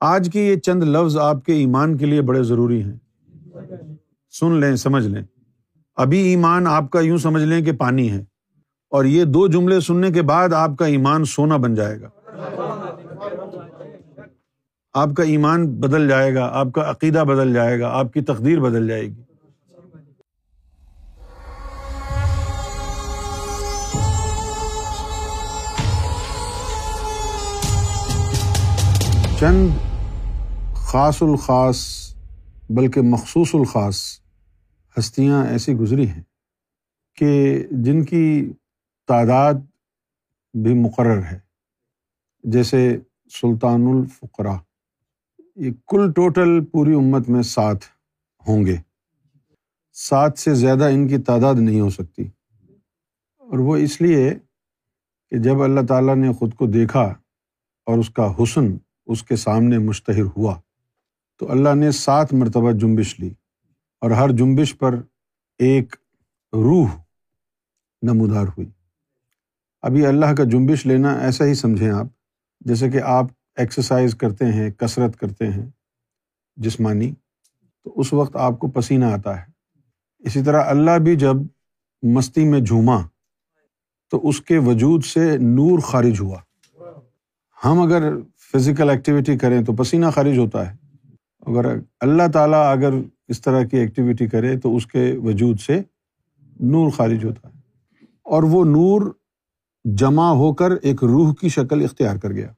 آج کے یہ چند لفظ آپ کے ایمان کے لیے بڑے ضروری ہیں۔ سن لیں، سمجھ لیں۔ ابھی ایمان آپ کا یوں سمجھ لیں کہ پانی ہے۔ اور یہ دو جملے سننے کے بعد آپ کا ایمان سونا بن جائے گا۔ آپ کا ایمان بدل جائے گا، آپ کا عقیدہ بدل جائے گا، آپ کی تقدیر بدل جائے گی۔ چند خاص الخاص بلکہ مخصوص الخاص ہستیاں ایسی گزری ہیں کہ جن کی تعداد بھی مقرر ہے۔ جیسے سلطان الفقرا یہ کل ٹوٹل پوری امت میں سات ہوں گے۔ سات سے زیادہ ان کی تعداد نہیں ہو سکتی۔ اور وہ اس لیے کہ جب اللہ تعالیٰ نے خود کو دیکھا اور اس کا حسن اس کے سامنے مشتہر ہوا تو اللہ نے سات مرتبہ جنبش لی اور ہر جنبش پر ایک روح نمودار ہوئی۔ ابھی اللہ کا جنبش لینا ایسا ہی سمجھیں آپ، جیسے کہ آپ ایکسرسائز کرتے ہیں کسرت کرتے ہیں جسمانی، تو اس وقت آپ کو پسینہ آتا ہے۔ اسی طرح اللہ بھی جب مستی میں جھوما، تو اس کے وجود سے نور خارج ہوا۔ ہم اگر فزیکل ایکٹیویٹی کریں تو پسینہ خارج ہوتا ہے۔ اگر اللہ تعالیٰ اگر اس طرح کی ایکٹیویٹی کرے تو اس کے وجود سے نور خارج ہوتا ہے۔ اور وہ نور جمع ہو کر ایک روح کی شکل اختیار کر گیا۔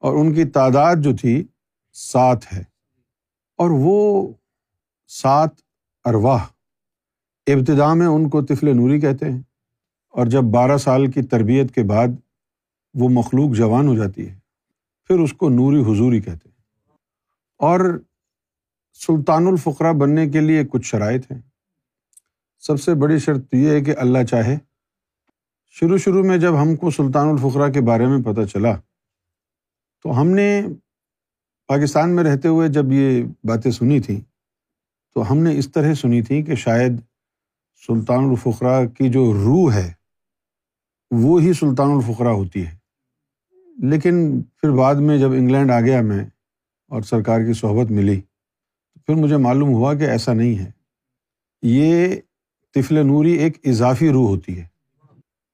اور ان کی تعداد جو تھی، سات ہے۔ اور وہ سات ارواہ ابتدا میں ان کو طفل نوری کہتے ہیں۔ اور جب بارہ سال کی تربیت کے بعد وہ مخلوق جوان ہو جاتی ہے، پھر اس کو نوری حضوری کہتے ہیں۔ اور سلطان الفقرا بننے کے لیے کچھ شرائط ہیں۔ سب سے بڑی شرط یہ ہے کہ اللہ چاہے۔ شروع شروع میں جب ہم کو سلطان الفقرا کے بارے میں پتہ چلا، تو ہم نے پاکستان میں رہتے ہوئے جب یہ باتیں سنی تھیں، تو ہم نے اس طرح سنی تھی کہ شاید سلطان الفقرا کی جو روح ہے، وہ ہی سلطان الفقرا ہوتی ہے۔ لیکن پھر بعد میں جب انگلینڈ آ گیا میں اور سرکار کی صحبت ملی تو پھر مجھے معلوم ہوا کہ ایسا نہیں ہے۔ یہ طفل نوری ایک اضافی روح ہوتی ہے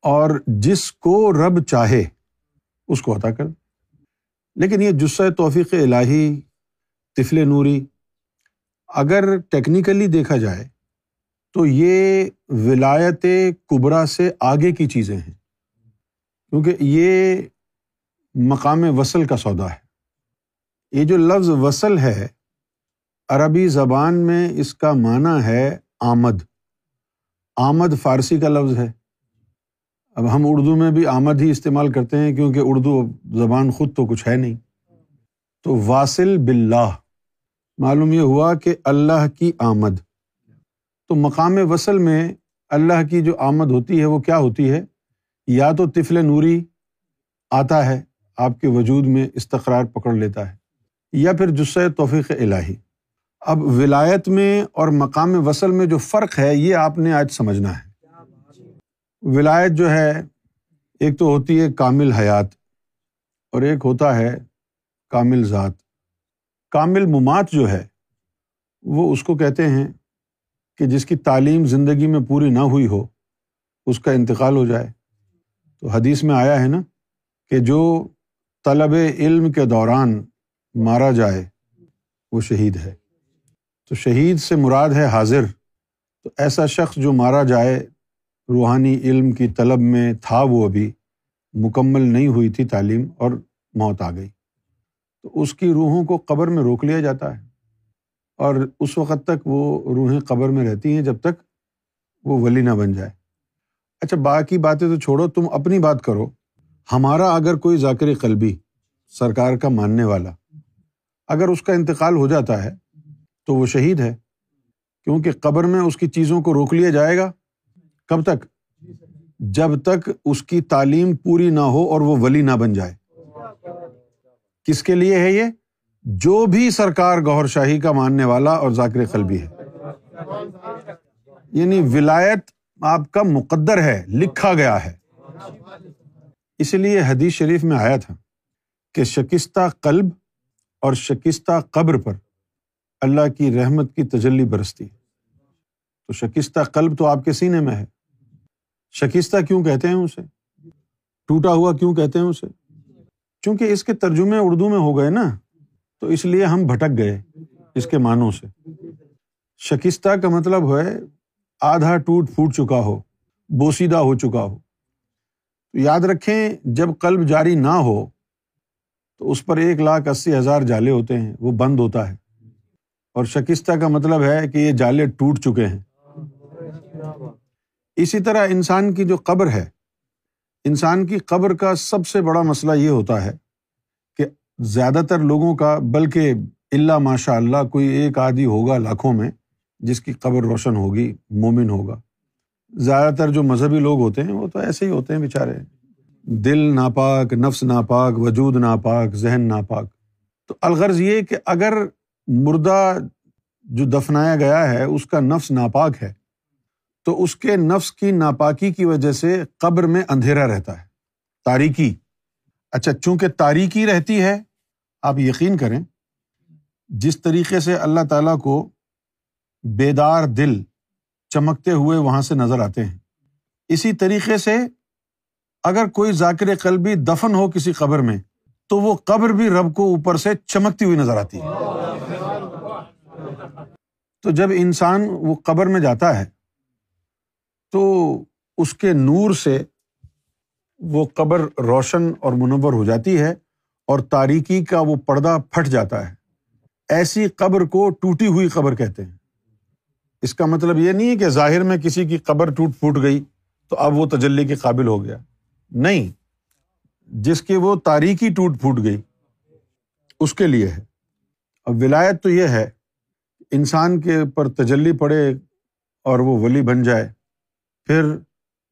اور جس کو رب چاہے اس کو عطا کر لیکن یہ جسہ توفیق الہی طفل نوری اگر ٹیکنیکلی دیکھا جائے تو یہ ولایت کبرا سے آگے کی چیزیں ہیں۔ کیونکہ یہ مقام وصل کا سودا ہے۔ یہ جو لفظ وصل ہے، عربی زبان میں اس کا معنی ہے آمد۔ آمد فارسی کا لفظ ہے۔ اب ہم اردو میں بھی آمد ہی استعمال کرتے ہیں کیونکہ اردو زبان خود تو کچھ ہے نہیں۔ تو واصل بلّہ معلوم یہ ہوا کہ اللہ کی آمد۔ تو مقام وصل میں اللہ کی جو آمد ہوتی ہے، وہ کیا ہوتی ہے؟ یا تو طفل نوری آتا ہے، آپ کے وجود میں استقرار پکڑ لیتا ہے۔ یا پھر جسے توفیق الہی۔ اب ولایت میں اور مقام وصل میں جو فرق ہے، یہ آپ نے آج سمجھنا ہے۔ ولایت جو ہے، ایک تو ہوتی ہے کامل حیات اور ایک ہوتا ہے کامل ذات۔ کامل ممات جو ہے، وہ اس کو کہتے ہیں کہ جس کی تعلیم زندگی میں پوری نہ ہوئی ہو، اس کا انتقال ہو جائے۔ تو حدیث میں آیا ہے نا کہ جو طلب علم کے دوران مارا جائے، وہ شہید ہے۔ تو شہید سے مراد ہے حاضر۔ تو ایسا شخص جو مارا جائے، روحانی علم کی طلب میں تھا وہ ابھی، مکمل نہیں ہوئی تھی تعلیم اور موت آ گئی۔ تو اس کی روحوں کو قبر میں روک لیا جاتا ہے۔ اور اس وقت تک وہ روحیں قبر میں رہتی ہیں جب تک وہ ولی نہ بن جائے۔ اچھا باقی باتیں تو چھوڑو، تم اپنی بات کرو۔ ہمارا اگر کوئی ذاکر قلبی، سرکار کا ماننے والا اگر اس کا انتقال ہو جاتا ہے، تو وہ شہید ہے۔ کیونکہ قبر میں اس کی چیزوں کو روک لیا جائے گا۔ کب تک؟ جب تک اس کی تعلیم پوری نہ ہو اور وہ ولی نہ بن جائے۔ کس کے لیے ہے یہ؟ جو بھی سرکار گور شاہی کا ماننے والا اور ذاکر قلبی ہے۔ یعنی ولایت آپ کا مقدر ہے، لکھا گیا ہے۔ اسی لیے حدیث شریف میں آیا تھا کہ شکستہ قلب اور شکستہ قبر پر اللہ کی رحمت کی تجلی برستی۔ تو شکستہ قلب تو آپ کے سینے میں ہے۔ شکستہ کیوں کہتے ہیں اسے؟ ٹوٹا ہوا کیوں کہتے ہیں اسے؟ چونکہ اس کے ترجمے اردو میں ہو گئے نا، تو اس لیے ہم بھٹک گئے اس کے معنوں سے۔ شکستہ کا مطلب ہے آدھا ٹوٹ پھوٹ چکا ہو، بوسیدہ ہو چکا ہو۔ تو یاد رکھیں، جب قلب جاری نہ ہو تو اس پر ایک لاکھ اسی ہزار جالے ہوتے ہیں، وہ بند ہوتا ہے۔ اور شکستہ کا مطلب ہے کہ یہ جالے ٹوٹ چکے ہیں۔ اسی طرح انسان کی جو قبر ہے، انسان کی قبر کا سب سے بڑا مسئلہ یہ ہوتا ہے کہ زیادہ تر لوگوں کا، بلکہ اللہ ماشاء اللہ کوئی ایک آدھی ہوگا لاکھوں میں، جس کی قبر روشن ہوگی، مومن ہوگا۔ زیادہ تر جو مذہبی لوگ ہوتے ہیں، وہ تو ایسے ہی ہوتے ہیں بےچارے دل ناپاک، نفس ناپاک، وجود ناپاک، ذہن ناپاک۔ تو الغرض یہ کہ اگر مردہ جو دفنایا گیا ہے، اس کا نفس ناپاک ہے، تو اس کے نفس کی ناپاکی کی وجہ سے قبر میں اندھیرا رہتا ہے، تاریکی۔ اچھا چونکہ تاریکی رہتی ہے، آپ یقین کریں، جس طریقے سے اللہ تعالیٰ کو بیدار دل چمکتے ہوئے وہاں سے نظر آتے ہیں، اسی طریقے سے اگر کوئی ذاکر قلبی دفن ہو کسی قبر میں، تو وہ قبر بھی رب کو اوپر سے چمکتی ہوئی نظر آتی ہے۔ تو جب انسان وہ قبر میں جاتا ہے، تو اس کے نور سے وہ قبر روشن اور منور ہو جاتی ہے اور تاریکی کا وہ پردہ پھٹ جاتا ہے۔ ایسی قبر کو ٹوٹی ہوئی قبر کہتے ہیں۔ اس کا مطلب یہ نہیں ہے کہ ظاہر میں کسی کی قبر ٹوٹ پھوٹ گئی تو اب وہ تجلی کے قابل ہو گیا۔ نہیں، جس کی وہ تاریخی ٹوٹ پھوٹ گئی، اس کے لیے ہے۔ اب ولایت تو یہ ہے، انسان کے اوپر تجلی پڑے اور وہ ولی بن جائے، پھر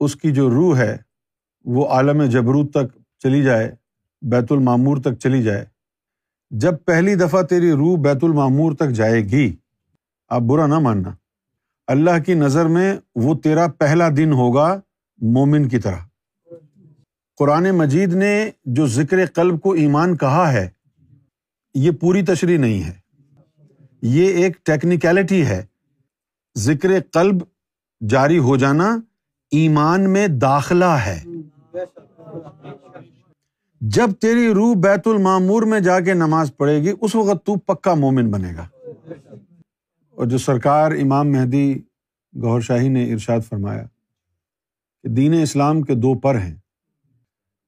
اس کی جو روح ہے، وہ عالم جبروت تک چلی جائے، بیت المعمور تک چلی جائے۔ جب پہلی دفعہ تیری روح بیت المعمور تک جائے گی، آپ برا نہ ماننا۔ اللہ کی نظر میں وہ تیرا پہلا دن ہوگا مومن کی طرح۔ قرآن مجید نے جو ذکر قلب کو ایمان کہا ہے، یہ پوری تشریح نہیں ہے۔ یہ ایک ٹیکنیکلٹی ہے۔ ذکر قلب جاری ہو جانا ایمان میں داخلہ ہے۔ جب تیری روح بیت المامور میں جا کے نماز پڑھے گی، اس وقت تو پکا مومن بنے گا۔ اور جو سرکار امام مہدی گور شاہی نے ارشاد فرمایا کہ دین اسلام کے دو پر ہیں۔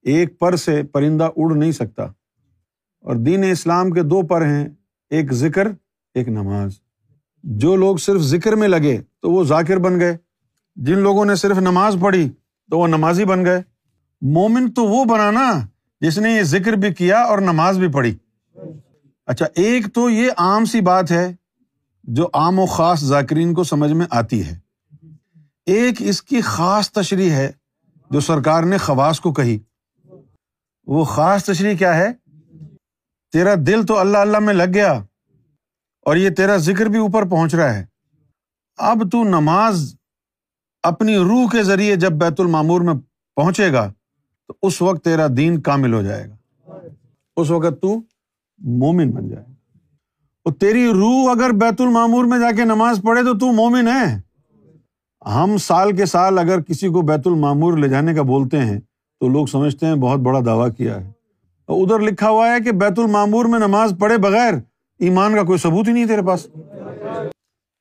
ایک پر سے پرندہ اڑ نہیں سکتا۔ اور دین اسلام کے دو پر ہیں، ایک ذکر، ایک نماز۔ جو لوگ صرف ذکر میں لگے تو وہ ذاکر بن گئے۔ جن لوگوں نے صرف نماز پڑھی تو وہ نمازی بن گئے۔ مومن تو وہ بنانا جس نے یہ ذکر بھی کیا اور نماز بھی پڑھی۔ اچھا ایک تو یہ عام سی بات ہے جو عام و خاص ذاکرین کو سمجھ میں آتی ہے۔ ایک اس کی خاص تشریح ہے جو سرکار نے خواص کو کہی۔ وہ خاص تشریح کیا ہے؟ تیرا دل تو اللہ اللہ میں لگ گیا اور یہ تیرا ذکر بھی اوپر پہنچ رہا ہے۔ اب تو نماز اپنی روح کے ذریعے جب بیت المامور میں پہنچے گا، تو اس وقت تیرا دین کامل ہو جائے گا۔ اس وقت تو مومن بن جائے۔ گا تیری روح اگر بیت المامور میں جا کے نماز پڑھے تو تو مومن ہے۔ ہم سال کے سال اگر کسی کو بیت المامور لے جانے کا بولتے ہیں تو لوگ سمجھتے ہیں بہت بڑا دعویٰ کیا ہے۔ ادھر لکھا ہوا ہے کہ بیت المامور میں نماز پڑھے بغیر ایمان کا کوئی ثبوت ہی نہیں تیرے پاس۔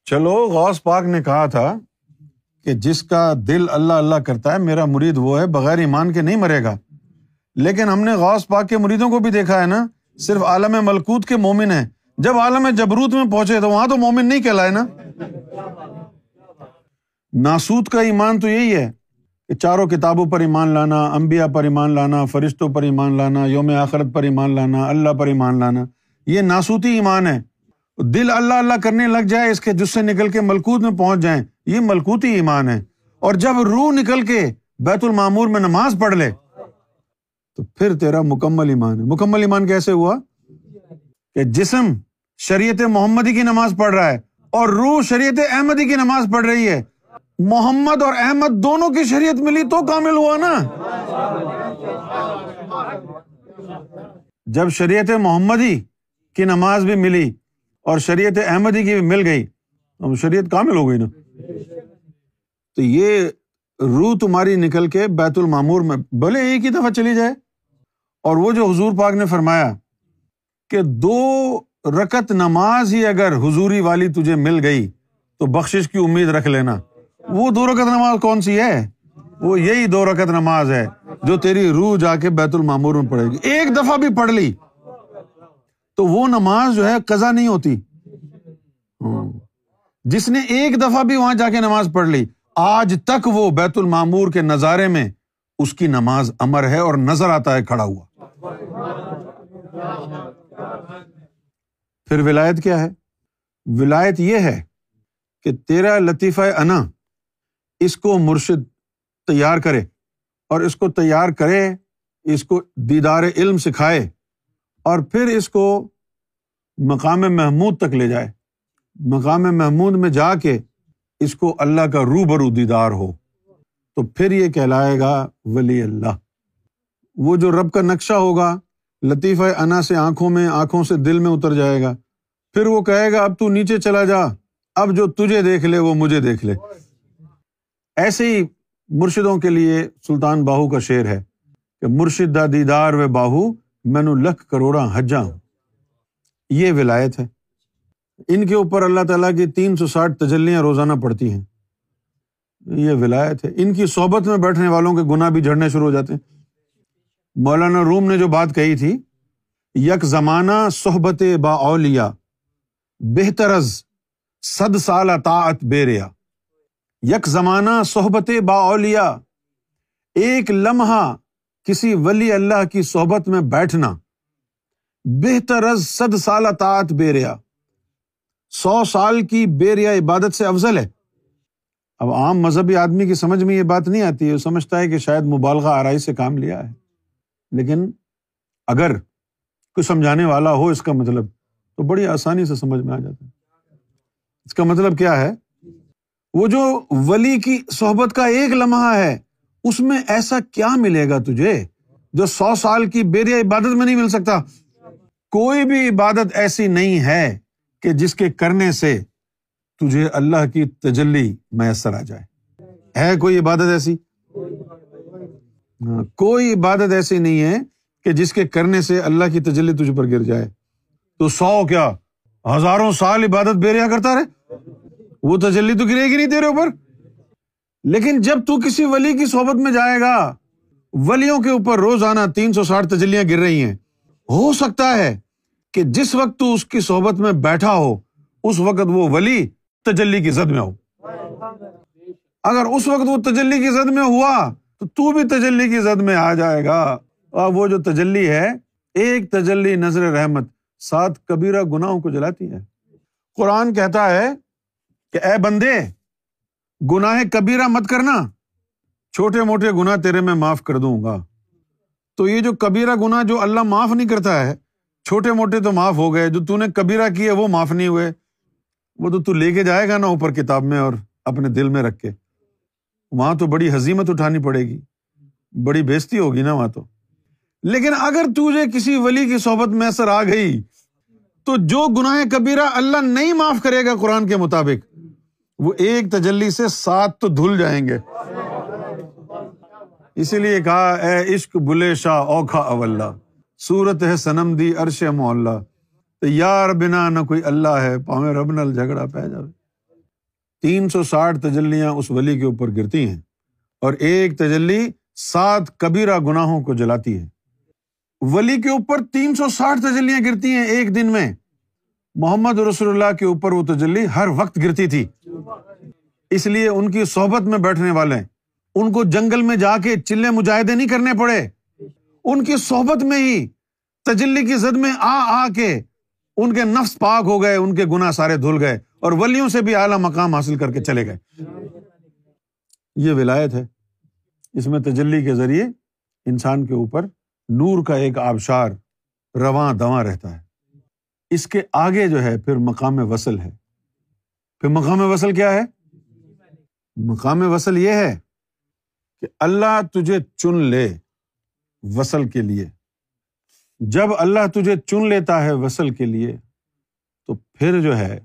چلو، غوث پاک نے کہا تھا کہ جس کا دل اللہ اللہ کرتا ہے، میرا مرید وہ ہے، بغیر ایمان کے نہیں مرے گا۔ لیکن ہم نے غوث پاک کے مریدوں کو بھی دیکھا ہے نا، صرف عالم ملکوت کے مومن ہیں۔ جب عالم جبروت میں پہنچے تو وہاں تو مومن نہیں کہلائے نا۔ ناسوت کا ایمان تو یہی ہے۔ کہ چاروں کتابوں پر ایمان لانا امبیا پر ایمان لانا، فرشتوں پر ایمان لانا، یوم آخرت پر ایمان لانا، اللہ پر ایمان لانا، یہ ناسوتی ایمان ہے۔ دل اللہ اللہ کرنے لگ جائے، اس کے جس سے نکل کے ملکوت میں پہنچ جائیں، یہ ملکوتی ایمان ہے۔ اور جب روح نکل کے بیت المامور میں نماز پڑھ لے، تو پھر تیرا مکمل ایمان ہے۔ مکمل ایمان کیسے ہوا؟ کہ جسم شریعت محمدی کی نماز پڑھ رہا ہے اور روح شریعت احمدی کی نماز پڑھ رہی ہے۔ محمد اور احمد دونوں کی شریعت ملی تو کامل ہوا نا۔ جب شریعت محمدی کی نماز بھی ملی اور شریعت احمدی کی بھی مل گئی، تو شریعت کامل ہو گئی نا۔ تو یہ روح تمہاری نکل کے بیت المامور میں بھلے ایک ہی دفعہ چلی جائے۔ اور وہ جو حضور پاک نے فرمایا کہ دو رکت نماز ہی اگر حضوری والی تجھے مل گئی تو بخش کی امید رکھ لینا۔ وہ دو رکت نماز کون سی ہے؟ وہ یہی دو رکت نماز ہے جو تیری روح جا کے بیت المامور میں پڑے گی۔ ایک دفعہ بھی پڑھ لی، تو وہ نماز جو ہے قزا نہیں ہوتی۔ جس نے ایک دفعہ بھی وہاں جا کے نماز پڑھ لی، آج تک وہ بیت المامور کے نظارے میں اس کی نماز امر ہے اور نظر آتا ہے، کھڑا ہوا۔ پھر ولایت کیا ہے؟ ولایت یہ ہے کہ تیرا لطیفہ انا اس کو مرشد تیار کرے اور اس کو تیار کرے، اس کو دیدار علم سکھائے اور پھر اس کو مقام محمود تک لے جائے۔ مقام محمود میں جا کے اس کو اللہ کا رو برو دیدار ہو۔ تو پھر یہ کہلائے گا ولی اللہ۔ وہ جو رب کا نقشہ ہوگا، لطیفہ انا سے آنکھوں میں، آنکھوں سے دل میں اتر جائے گا۔ پھر وہ کہے گا، اب تو نیچے چلا جا، اب جو تجھے دیکھ لے، وہ مجھے دیکھ لے۔ ایسے ہی مرشدوں کے لیے سلطان باہو کا شعر ہے کہ مرشد دا دیدار و باہو مینو لکھ کروڑا حجا ہوں۔ یہ ولایت ہے۔ ان کے اوپر اللہ تعالیٰ کی تین سو ساٹھ تجلیاں روزانہ پڑتی ہیں۔ یہ ولایت ہے۔ ان کی صحبت میں بیٹھنے والوں کے گناہ بھی جھڑنے شروع ہو جاتے ہیں۔ مولانا روم نے جو بات کہی تھی، یک زمانہ صحبت با اولیا بہترز صد سال اطاعت بیریا یک زمانہ صحبت با اولیا ایک لمحہ کسی ولی اللہ کی صحبت میں بیٹھنا بہترز صد سال اطاعت بیریا سو سال کی بیریا عبادت سے افضل ہے۔ اب عام مذہبی آدمی کی سمجھ میں یہ بات نہیں آتی ہے وہ سمجھتا ہے کہ شاید مبالغہ آرائی سے کام لیا ہے۔ لیکن اگر کوئی سمجھانے والا ہو، اس کا مطلب تو بڑی آسانی سے سمجھ میں آ جاتا ہے۔ اس کا مطلب کیا ہے؟ وہ جو ولی کی صحبت کا ایک لمحہ ہے، اس میں ایسا کیا ملے گا تجھے جو سو سال کی بیریا عبادت میں نہیں مل سکتا؟ کوئی بھی عبادت ایسی نہیں ہے کہ جس کے کرنے سے تجھے اللہ کی تجلی میسر آ جائے۔ ہے کوئی عبادت ایسی؟ ہاں، کوئی عبادت ایسی نہیں ہے کہ جس کے کرنے سے اللہ کی تجلی تجھ پر گر جائے۔ تو سو کیا ہزاروں سال عبادت بے کرتا رہے؟ وہ تجلی تو گرے گی نہیں تیرے اوپر؟ لیکن جب تو کسی ولی کی صحبت میں جائے گا، ولیوں کے اوپر روزانہ تین سو ساٹھ تجلیاں گر رہی ہیں۔ ہو سکتا ہے کہ جس وقت تو اس کی صحبت میں بیٹھا ہو، اس وقت وہ ولی تجلی کی زد میں ہو۔ اگر اس وقت وہ تجلی کی زد میں ہوا، تو تو بھی تجلی کی زد میں آ جائے گا۔ اور وہ جو تجلی ہے، ایک تجلی نظر رحمت، سات کبیرہ گناہوں کو جلاتی ہے۔ قرآن کہتا ہے کہ اے بندے، گناہ کبیرہ مت کرنا۔ چھوٹے موٹے گناہ تیرے میں معاف کر دوں گا۔ تو یہ جو کبیرہ گناہ جو اللہ معاف نہیں کرتا ہے، چھوٹے موٹے تو معاف ہو گئے، جو تو نے کبیرہ کیے وہ معاف نہیں ہوئے۔ وہ تو تو لے کے جائے گا نا اوپر کتاب میں اور اپنے دل میں رکھ کے۔ وہاں تو بڑی حزیمت اٹھانی پڑے گی۔ بڑی بےزتی ہوگی نا وہاں تو۔ لیکن اگر تجھے کسی ولی کی صحبت میں اثر آ گئی تو جو گناہ کبیرہ اللہ نہیں معاف کرے گا قرآن کے مطابق، وہ ایک تجلی سے سات تو دھل جائیں گے۔ اسی لیے کہا، اے عشق بلے شاہ، اوکھا اولہ سورت ہے سنم دی عرش محلہ تو یار بنا نہ کوئی اللہ ہے، پاویں رب نل جھگڑا پہ جائے تین سو ساٹھ تجلیاں اس ولی کے اوپر گرتی ہیں اور ایک تجلی سات کبیرہ گناہوں کو جلاتی ہے ولی کے اوپر تین سو ساٹھ تجلیاں گرتی ہیں ایک دن میں۔ محمد رسول اللہ کے اوپر وہ تجلی ہر وقت گرتی تھی۔ اس لیے ان کی صحبت میں بیٹھنے والے ان کو جنگل میں جا کے چلے مجاہدے نہیں کرنے پڑے۔ ان کی صحبت میں ہی تجلی کی زد میں آ آ کے ان کے نفس پاک ہو گئے، ان کے گنا سارے دھل گئے اور ولیوں سے بھی اعلیٰ مقام حاصل کر کے چلے گئے۔ یہ ولایت ہے۔ اس میں تجلی کے ذریعے انسان کے اوپر نور کا ایک آبشار رواں دواں رہتا ہے۔ اس کے آگے جو ہے پھر مقام وصل ہے۔ پھر مقام وصل کیا ہے؟ مقام وصل یہ ہے کہ اللہ تجھے چن لے وصل کے لیے۔ جب اللہ تجھے چن لیتا ہے وصل کے لیے، تو پھر جو ہے،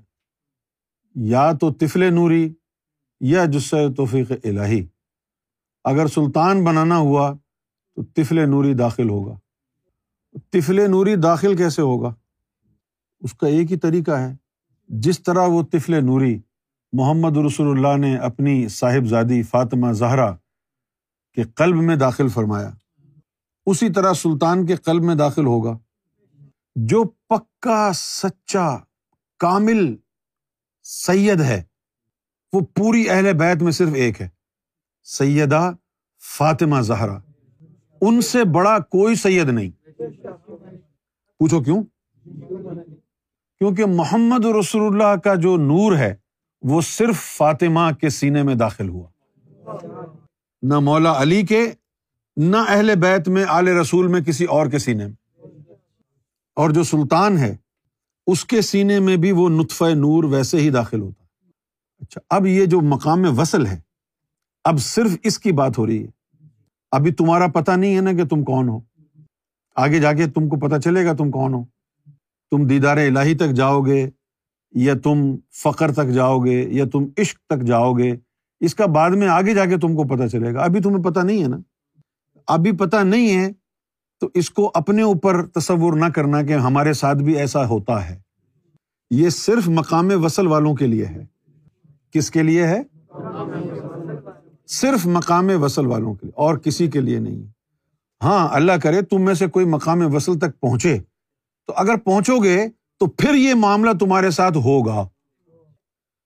یا تو طفل نوری یا جسے توفیق الہی۔ اگر سلطان بنانا ہوا تو طفل نوری داخل ہوگا۔ طفل نوری داخل کیسے ہوگا؟ اس کا ایک ہی طریقہ ہے۔ جس طرح وہ طفل نوری محمد رسول اللہ نے اپنی صاحبزادی فاطمہ زہرا کے قلب میں داخل فرمایا، اسی طرح سلطان کے قلب میں داخل ہوگا۔ جو پکا، سچا، کامل سید ہے، وہ پوری اہل بیت میں صرف ایک ہے، سیدہ فاطمہ زہرا۔ ان سے بڑا کوئی سید نہیں۔ پوچھو کیوں؟ کیونکہ محمد رسول اللہ کا جو نور ہے، وہ صرف فاطمہ کے سینے میں داخل ہوا۔ نہ مولا علی کے، نہ اہل بیت میں، آل رسول میں کسی اور کے سینے میں۔ اور جو سلطان ہے، اس کے سینے میں بھی وہ نطف نور ویسے ہی داخل ہوتا۔ اچھا اب یہ جو مقام وصل ہے، اب صرف اس کی بات ہو رہی ہے۔ ابھی تمہارا پتا نہیں ہے نا کہ تم کون ہو۔ آگے جا کے تم کو پتا چلے گا تم کون ہو۔ تم دیدار الہی تک جاؤ گے یا تم فخر تک جاؤ گے یا تم عشق تک جاؤ گے۔ اس کا بعد میں آگے جا کے تم کو پتا چلے گا۔ ابھی تمہیں پتا نہیں ہے نا۔ ابھی پتا نہیں ہے تو اس کو اپنے اوپر تصور نہ کرنا کہ ہمارے ساتھ بھی ایسا ہوتا ہے۔ یہ صرف مقام وصل والوں کے لیے ہے۔ کس کے لیے ہے؟ صرف مقام وصل والوں کے لیے، اور کسی کے لیے نہیں۔ ہاں اللہ کرے تم میں سے کوئی مقام وصل تک پہنچے۔ تو اگر پہنچو گے، تو پھر یہ معاملہ تمہارے ساتھ ہوگا۔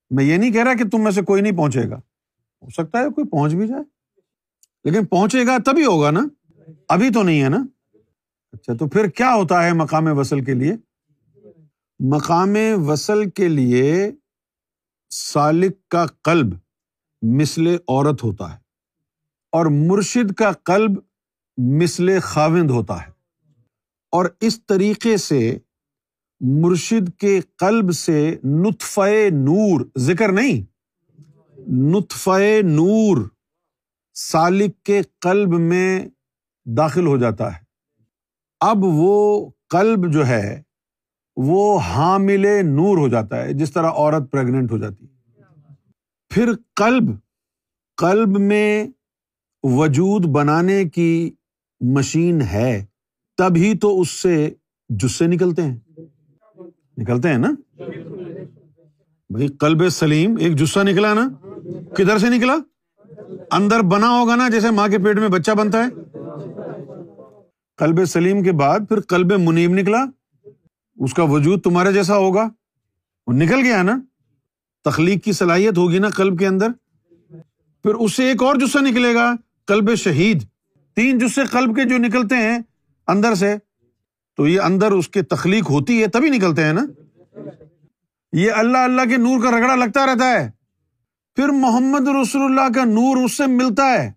میں یہ نہیں کہہ رہا کہ تم میں سے کوئی نہیں پہنچے گا۔ ہو سکتا ہے کوئی پہنچ بھی جائے۔ لیکن پہنچے گا تبھی ہوگا نا۔ ابھی تو نہیں ہے نا۔ اچھا تو پھر کیا ہوتا ہے مقام وصل کے لیے؟ مقام وصل کے لیے سالک کا قلب۔ مسل عورت ہوتا ہے اور مرشد کا قلب مسل خاوند ہوتا ہے۔ اور اس طریقے سے مرشد کے قلب سے نطف نور، ذکر نہیں نطف نور سالک کے قلب میں داخل ہو جاتا ہے۔ اب وہ قلب جو ہے وہ حامل نور ہو جاتا ہے، جس طرح عورت پریگنٹ ہو جاتی ہے۔ پھر قلب قلب میں وجود بنانے کی مشین ہے، تبھی تو اس سے جسے نکلتے ہیں۔ نکلتے ہیں نا؟ بھائی کلب سلیم، ایک جسا نکلا نا؟ کدھر سے نکلا؟ اندر بنا ہوگا نا، جیسے ماں کے پیٹ میں بچہ بنتا ہے۔ کلب سلیم کے بعد پھر کلب منیب نکلا۔ اس کا وجود تمہارے جیسا ہوگا۔ وہ نکل گیا نا؟ تخلیق کی صلاحیت ہوگی نا کلب کے اندر؟ پھر اس سے ایک اور جسا نکلے گا کلب شہید۔ تین جسے کلب کے جو نکلتے ہیں اندر سے، تو یہ اندر اس کی تخلیق ہوتی ہے، تبھی نکلتے ہیں نا؟ یہ اللہ اللہ کے نور کا رگڑا لگتا رہتا ہے۔ پھر محمد رسول اللہ کا نور اس سے ملتا ہے۔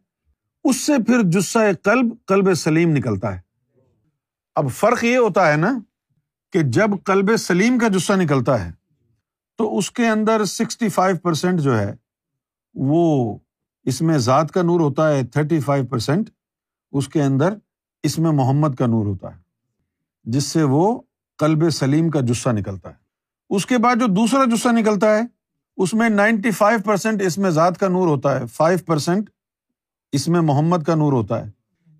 اس سے پھر جسا کلب کلب سلیم نکلتا ہے۔ اب فرق یہ ہوتا ہے نا کہ جب کلب سلیم کا جسا نکلتا ہے تو اس کے اندر سکسٹی فائیو پرسینٹ جو ہے، وہ اس میں ذات کا نور ہوتا ہے تھرٹی فائیو پرسینٹ اس کے اندر اس میں محمد کا نور ہوتا ہے، جس سے وہ کلب سلیم کا جسا نکلتا ہے۔ اس کے بعد جو دوسرا جسا نکلتا ہے، اس میں نائنٹی فائیو پرسینٹ اس میں ذات کا نور ہوتا ہے فائیو پرسینٹ اس میں محمد کا نور ہوتا ہے۔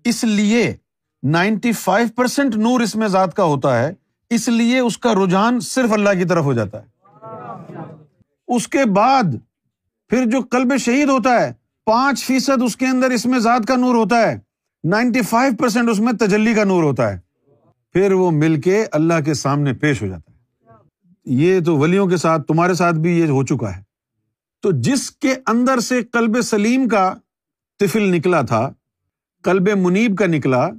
اس لیے نائنٹی فائیو پرسینٹ نور اس میں ذات کا ہوتا ہے، اس لیے اس کا رجحان صرف اللہ کی طرف ہو جاتا ہے۔ اس کے بعد پھر جو کلب شہید ہوتا ہے، پانچ فیصد اس کے اندر اس میں ذات کا نور ہوتا ہے، نائنٹی فائیو پرسینٹ اس میں تجلی کا نور ہوتا ہے۔ پھر وہ مل کے اللہ کے سامنے پیش ہو جاتا ہے۔ یہ تو ولیوں کے ساتھ، تمہارے ساتھ بھی یہ ہو چکا ہے۔ تو جس کے اندر سے کلب سلیم کا تفل نکلا تھا کلب منیب کا نکلا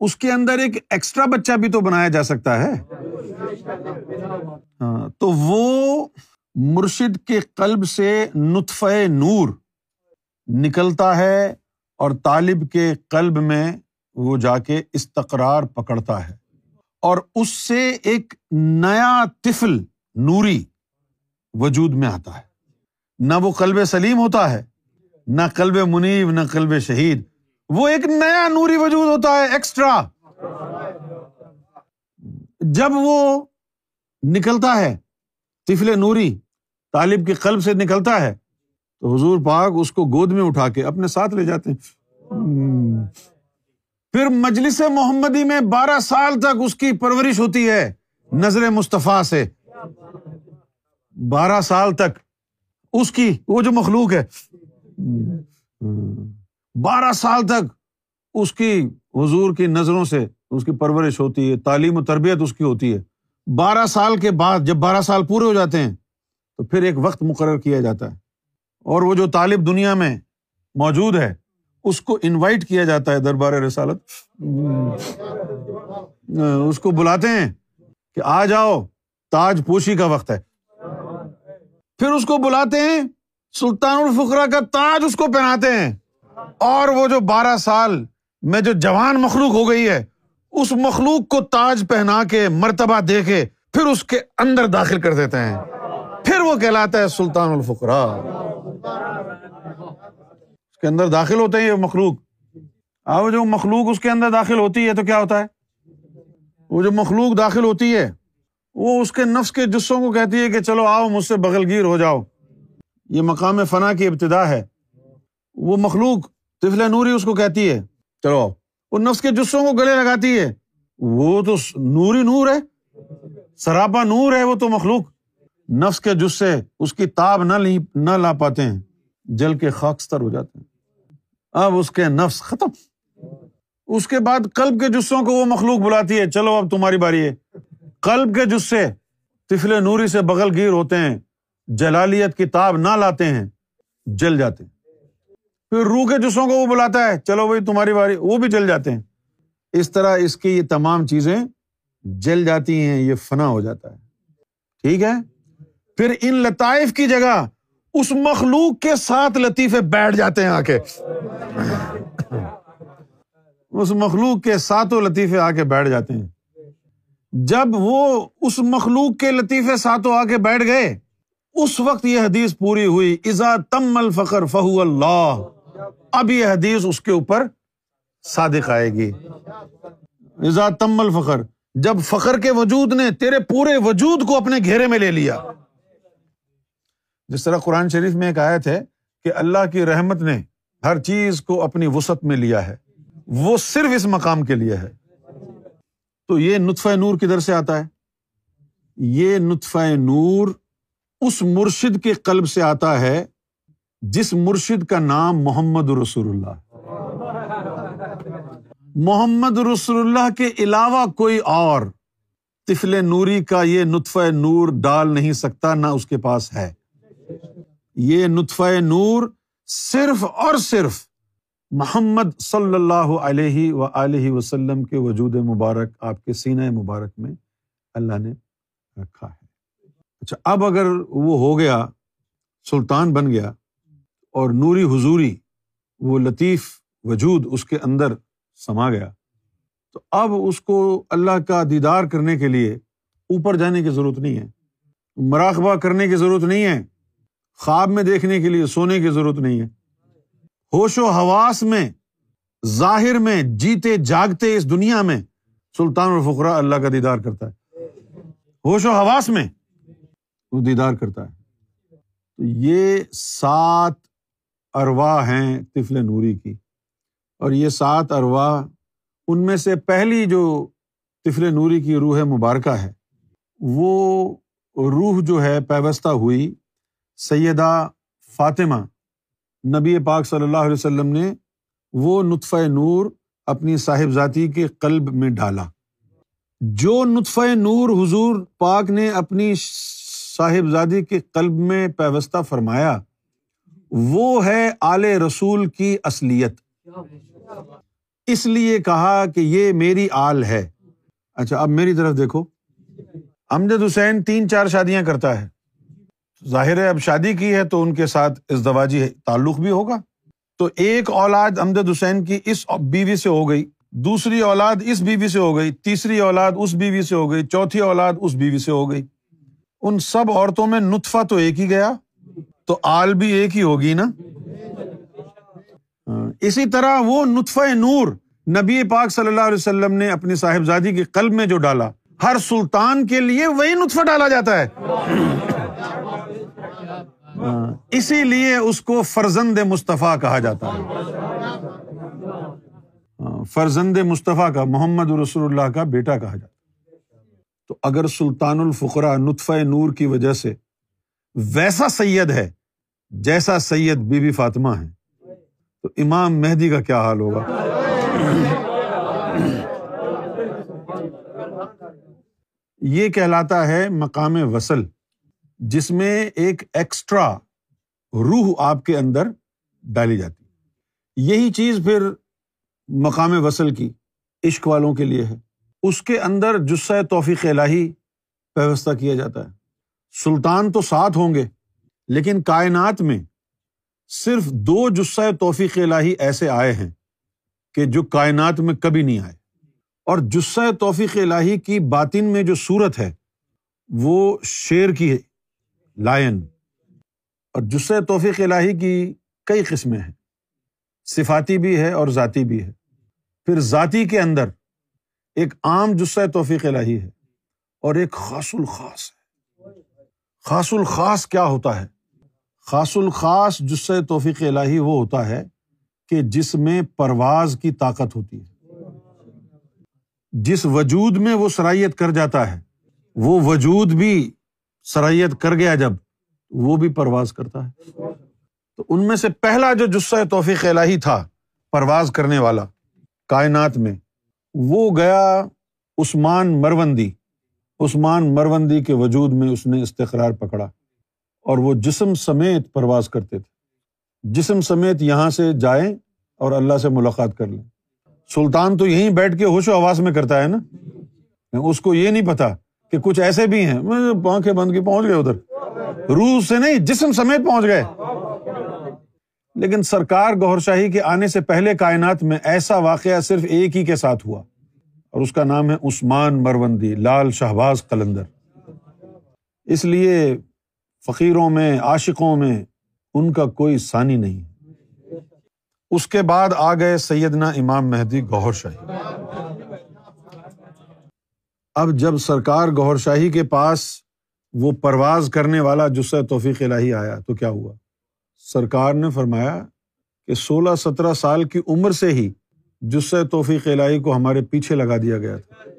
اس کے اندر ایک ایکسٹرا بچہ بھی تو بنایا جا سکتا ہے۔ ہاں تو وہ مرشد کے قلب سے نطف نور نکلتا ہے اور طالب کے قلب میں وہ جا کے استقرار پکڑتا ہے اور اس سے ایک نیا طفل نوری وجود میں آتا ہے۔ نہ وہ کلب سلیم ہوتا ہے، نہ کلب منیب، نہ کلب شہید۔ وہ ایک نیا نوری وجود ہوتا ہے، ایکسٹرا۔ جب وہ نکلتا ہے طفل نوری طالب کے قلب سے نکلتا ہے تو حضور پاک اس کو گود میں اٹھا کے اپنے ساتھ لے جاتے ہیں۔ پھر مجلس محمدی میں بارہ سال تک اس کی پرورش ہوتی ہے نظر مصطفیٰ سے۔ بارہ سال تک اس کی، وہ جو مخلوق ہے۔ بارہ سال تک اس کی حضور کی نظروں سے اس کی پرورش ہوتی ہے، تعلیم و تربیت اس کی ہوتی ہے۔ بارہ سال کے بعد جب بارہ سال پورے ہو جاتے ہیں، تو پھر ایک وقت مقرر کیا جاتا ہے۔ اور وہ جو طالب دنیا میں موجود ہے، اس کو انوائٹ کیا جاتا ہے دربار رسالت۔ اس کو بلاتے ہیں کہ آ جاؤ، تاج پوشی کا وقت ہے۔ پھر اس کو بلاتے ہیں، سلطان الفقرا کا تاج اس کو پہناتے ہیں۔ اور وہ جو بارہ سال میں جو جوان مخلوق ہو گئی ہے اس مخلوق کو تاج پہنا کے مرتبہ دے کے پھر اس کے اندر داخل کر دیتے ہیں۔ پھر وہ کہلاتا ہے سلطان الفقرا اس کے اندر داخل ہوتے ہیں یہ مخلوق۔ اب جو مخلوق اس کے اندر داخل ہوتی ہے تو کیا ہوتا ہے؟ وہ جو مخلوق داخل ہوتی ہے، وہ اس کے نفس کے جسوں کو کہتی ہے کہ چلو آؤ، مجھ سے بغل گیر ہو جاؤ۔ یہ مقام فنا کی ابتدا ہے۔ وہ مخلوق طفل نوری اس کو کہتی ہے، چلو وہ نفس کے جسوں کو گلے لگاتی ہے۔ وہ تو نوری نور ہے۔ سراپا نور ہے وہ تو مخلوق۔ نفس کے جسے اس کی تاب نہ نہ لا پاتے ہیں، جل کے خاکستر ہو جاتے ہیں۔ اب اس کے نفس ختم۔ اس کے بعد کلب کے جسوں کو وہ مخلوق بلاتی ہے۔ چلو اب تمہاری باری ہے۔ کلب کے جسے تفل نوری سے بغل گیر ہوتے ہیں، جلالیت کتاب نہ لاتے ہیں، جل جاتے ہیں۔ پھر روح کے جسوں کو وہ بلاتا ہے۔ چلو بھائی، تمہاری باری وہ بھی جل جاتے ہیں۔ اس طرح اس کی یہ تمام چیزیں جل جاتی ہیں، یہ فنا ہو جاتا ہے۔ ٹھیک ہے؟ پھر ان لطائف کی جگہ اس مخلوق کے ساتھ لطیفے بیٹھ جاتے ہیں آ کے اس مخلوق کے ساتھوں لطیفے آ کے بیٹھ جاتے ہیں۔ جب وہ اس مخلوق کے لطیفے ساتھوں آ کے بیٹھ گئے، اس وقت یہ حدیث پوری ہوئی ازا تم الفقر فہو اللہ اب یہ حدیث اس کے اوپر صادق آئے گی۔ تم الفقر جب فخر کے وجود نے تیرے پورے وجود کو اپنے گھیرے میں لے لیا۔ جس طرح قرآن شریف میں ایک آیت ہے کہ اللہ کی رحمت نے ہر چیز کو اپنی وسط میں لیا ہے۔ وہ صرف اس مقام کے لیے ہے۔ تو یہ نطفہ نور کدھر سے آتا ہے؟ یہ نطفہ نور اس مرشد کے قلب سے آتا ہے جس مرشد کا نام محمد رسول اللہ محمد رسول اللہ کے علاوہ کوئی اور طفل نوری کا یہ نطفہ نور ڈال نہیں سکتا نہ اس کے پاس ہے۔ یہ نطفہ نور صرف اور صرف محمد صلی اللہ علیہ و علیہ وسلم کے وجود مبارک، آپ کے سینہ مبارک میں اللہ نے رکھا ہے۔ اچھا اب اگر وہ ہو گیا، سلطان بن گیا اور نوری حضوری، وہ لطیف وجود اس کے اندر سما گیا۔ تو اب اس کو اللہ کا دیدار کرنے کے لیے اوپر جانے کی ضرورت نہیں ہے، مراقبہ کرنے کی ضرورت نہیں ہے، خواب میں دیکھنے کے لیے سونے کی ضرورت نہیں ہے۔ ہوش و حواس میں، ظاہر میں، جیتے جاگتے اس دنیا میں سلطان الفقرا اللہ کا دیدار کرتا ہے۔ ہوش و حواس میں وہ دیدار کرتا ہے۔ تو یہ سات اروا ہیں طفل نوری کی۔ اور یہ سات اروا ان میں سے پہلی جو طفل نوری کی روح مبارکہ ہے، وہ روح جو ہے پیوستہ ہوئی سیدہ فاطمہ۔ نبی پاک صلی اللہ علیہ وسلم نے وہ نطفۂ نور اپنی صاحب ذاتی کے قلب میں ڈالا۔ جو نطفۂ نور حضور پاک نے اپنی صاحب زادی کے قلب میں پیوستہ فرمایا وہ ہے آل رسول کی اصلیت۔ اس لیے کہا کہ یہ میری آل ہے۔ اچھا اب میری طرف دیکھو۔ امجد حسین تین چار شادیاں کرتا ہے۔ ظاہر ہے، اب شادی کی ہے تو ان کے ساتھ ازدواجی تعلق بھی ہوگا۔ تو ایک اولاد امجد حسین کی اس بیوی سے ہو گئی، دوسری اولاد اس بیوی سے ہو گئی، تیسری اولاد اس بیوی سے ہو گئی، چوتھی اولاد اس بیوی سے ہو گئی۔ ان سب عورتوں میں نطفہ تو ایک ہی گیا۔ تو آل بھی ایک ہی ہوگی نا؟ ہاں، اسی طرح وہ نطفہ نور نبی پاک صلی اللہ علیہ وسلم نے اپنی صاحبزادی کے قلب میں جو ڈالا، ہر سلطان کے لیے وہی نطفہ ڈالا جاتا ہے۔ ہاں، اسی لیے اس کو فرزند مصطفیٰ کہا جاتا ہے۔ ہاں، فرزند مصطفیٰ کا، محمد رسول اللہ کا بیٹا کہا جاتا تو اگر سلطان الفقرا نطفہ نور کی وجہ سے ویسا سید ہے جیسا سید بی بی فاطمہ ہے تو امام مہدی کا کیا حال ہوگا؟ یہ کہلاتا ہے مقام وصل، جس میں ایک ایکسٹرا روح آپ کے اندر ڈالی جاتی۔ یہی چیز پھر مقام وصل کی، عشق والوں کے لیے ہے۔ اس کے اندر جسہ توفیق الہی ویوستھا کیا جاتا ہے۔ سلطان تو ساتھ ہوں گے لیکن کائنات میں صرف دو جسہ توفیق الہی ایسے آئے ہیں کہ جو کائنات میں کبھی نہیں آئے۔ اور جسہ توفیق الہی کی باطن میں جو صورت ہے، وہ شیر کی ہے، لائن۔ اور جسہ توفیق الہی کی کئی قسمیں ہیں۔ صفاتی بھی ہے اور ذاتی بھی ہے۔ پھر ذاتی کے اندر ایک عام جسہ توفیق الہی ہے اور ایک خاص الخاص ہے۔ خاص الخاص کیا ہوتا ہے؟ خاص الخاص جسہ توفیق الہی وہ ہوتا ہے کہ جس میں پرواز کی طاقت ہوتی ہے۔ جس وجود میں وہ سرائیت کر جاتا ہے، وہ وجود بھی سرائیت کر گیا جب، وہ بھی پرواز کرتا ہے۔ تو ان میں سے پہلا جو جسہ توفیق الہی تھا، پرواز کرنے والا کائنات میں، وہ گیا عثمان مروندی۔ عثمان مروندی کے وجود میں اس نے استقرار پکڑا۔ اور وہ جسم سمیت پرواز کرتے تھے۔ جسم سمیت یہاں سے جائیں اور اللہ سے ملاقات کر لیں۔ سلطان تو یہیں بیٹھ کے ہوش و آواز میں کرتا ہے نا؟ اس کو یہ نہیں پتا کہ کچھ ایسے بھی ہیں۔ پانکھیں بند کی پہنچ گئے ادھر۔ روح سے نہیں، جسم سمیت پہنچ گئے۔ لیکن سرکار گور شاہی کے آنے سے پہلے کائنات میں ایسا واقعہ صرف ایک ہی کے ساتھ ہوا۔ اور اس کا نام ہے عثمان مروندی، لال شہباز قلندر۔ اس لیے فقیروں میں، عاشقوں میں ان کا کوئی ثانی نہیں۔ اس کے بعد آ گئے سیدنا امام مہدی گوہر شاہی۔ اب جب سرکار گوہر شاہی کے پاس وہ پرواز کرنے والا جسہ توفیق الہی آیا تو کیا ہوا؟ سرکار نے فرمایا کہ سولہ سترہ سال کی عمر سے ہی جسہ توفیق الہی کو ہمارے پیچھے لگا دیا گیا تھا۔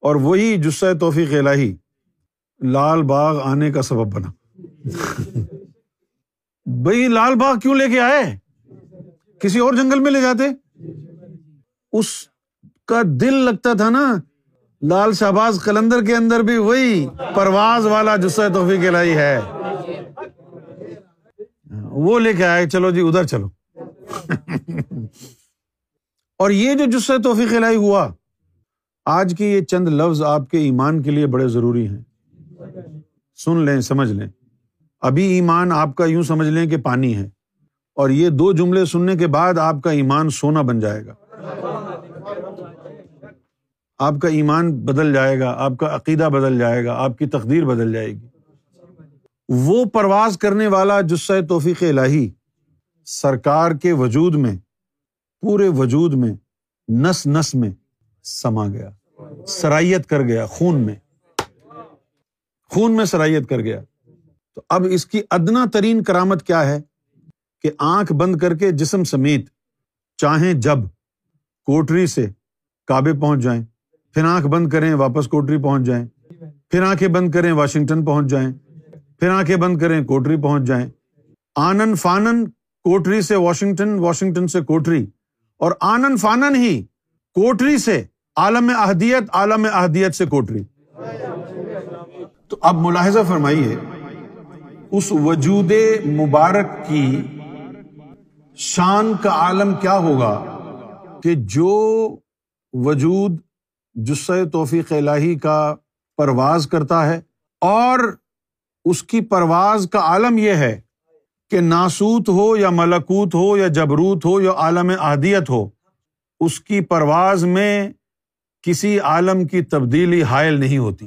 اور وہی جسہ توفیق الہی لال باغ آنے کا سبب بنا۔ بھائی لال باغ کیوں لے کے آئے؟ کسی اور جنگل میں لے جاتے؟ اس کا دل لگتا تھا نا، لال شہباز کلندر کے اندر بھی وہی پرواز والا جسہ توفیق الہی ہے۔ وہ لے کے آئے، چلو جی ادھر چلو۔ اور یہ جو جسہ توفیق الہی ہوا، آج کے یہ چند لفظ آپ کے ایمان کے لیے بڑے ضروری ہیں۔ سن لیں، سمجھ لیں۔ ابھی ایمان آپ کا یوں سمجھ لیں کہ پانی ہے۔ اور یہ دو جملے سننے کے بعد آپ کا ایمان سونا بن جائے گا۔ آپ کا ایمان بدل جائے گا، آپ کا عقیدہ بدل جائے گا، آپ کی تقدیر بدل جائے گی۔ وہ پرواز کرنے والا جسہ توفیق الہی سرکار کے وجود میں، پورے وجود میں، نس نس میں سما گیا، سرائیت کر گیا، خون میں۔ خون میں سرائیت کر گیا۔ تو اب اس کی ادنا ترین کرامت کیا ہے؟ کہ آنکھ بند کر کے جسم سمیت چاہیں جب کوٹری سے کابے پہنچ جائیں، پھر آنکھ بند کریں، واپس کوٹری پہنچ جائیں، پھر آنکھیں بند کریں، واشنگٹن پہنچ جائیں، پھر آنکھیں بند کریں، کوٹری پہنچ جائیں۔ آنن فانن کوٹری سے واشنگٹن واشنگٹن سے کوٹری، اور آنن فانن ہی کوٹری سے عالم احدیت عالم احدیت سے کوٹری۔ تو اب ملاحظہ فرمائیے، اس وجود مبارک کی شان کا عالم کیا ہوگا کہ جو وجود جسے توفیق الہی کا پرواز کرتا ہے اور اس کی پرواز کا عالم یہ ہے کہ ناسوت ہو یا ملکوت ہو یا جبروت ہو یا عالم عادیت ہو، اس کی پرواز میں کسی عالم کی تبدیلی حائل نہیں ہوتی۔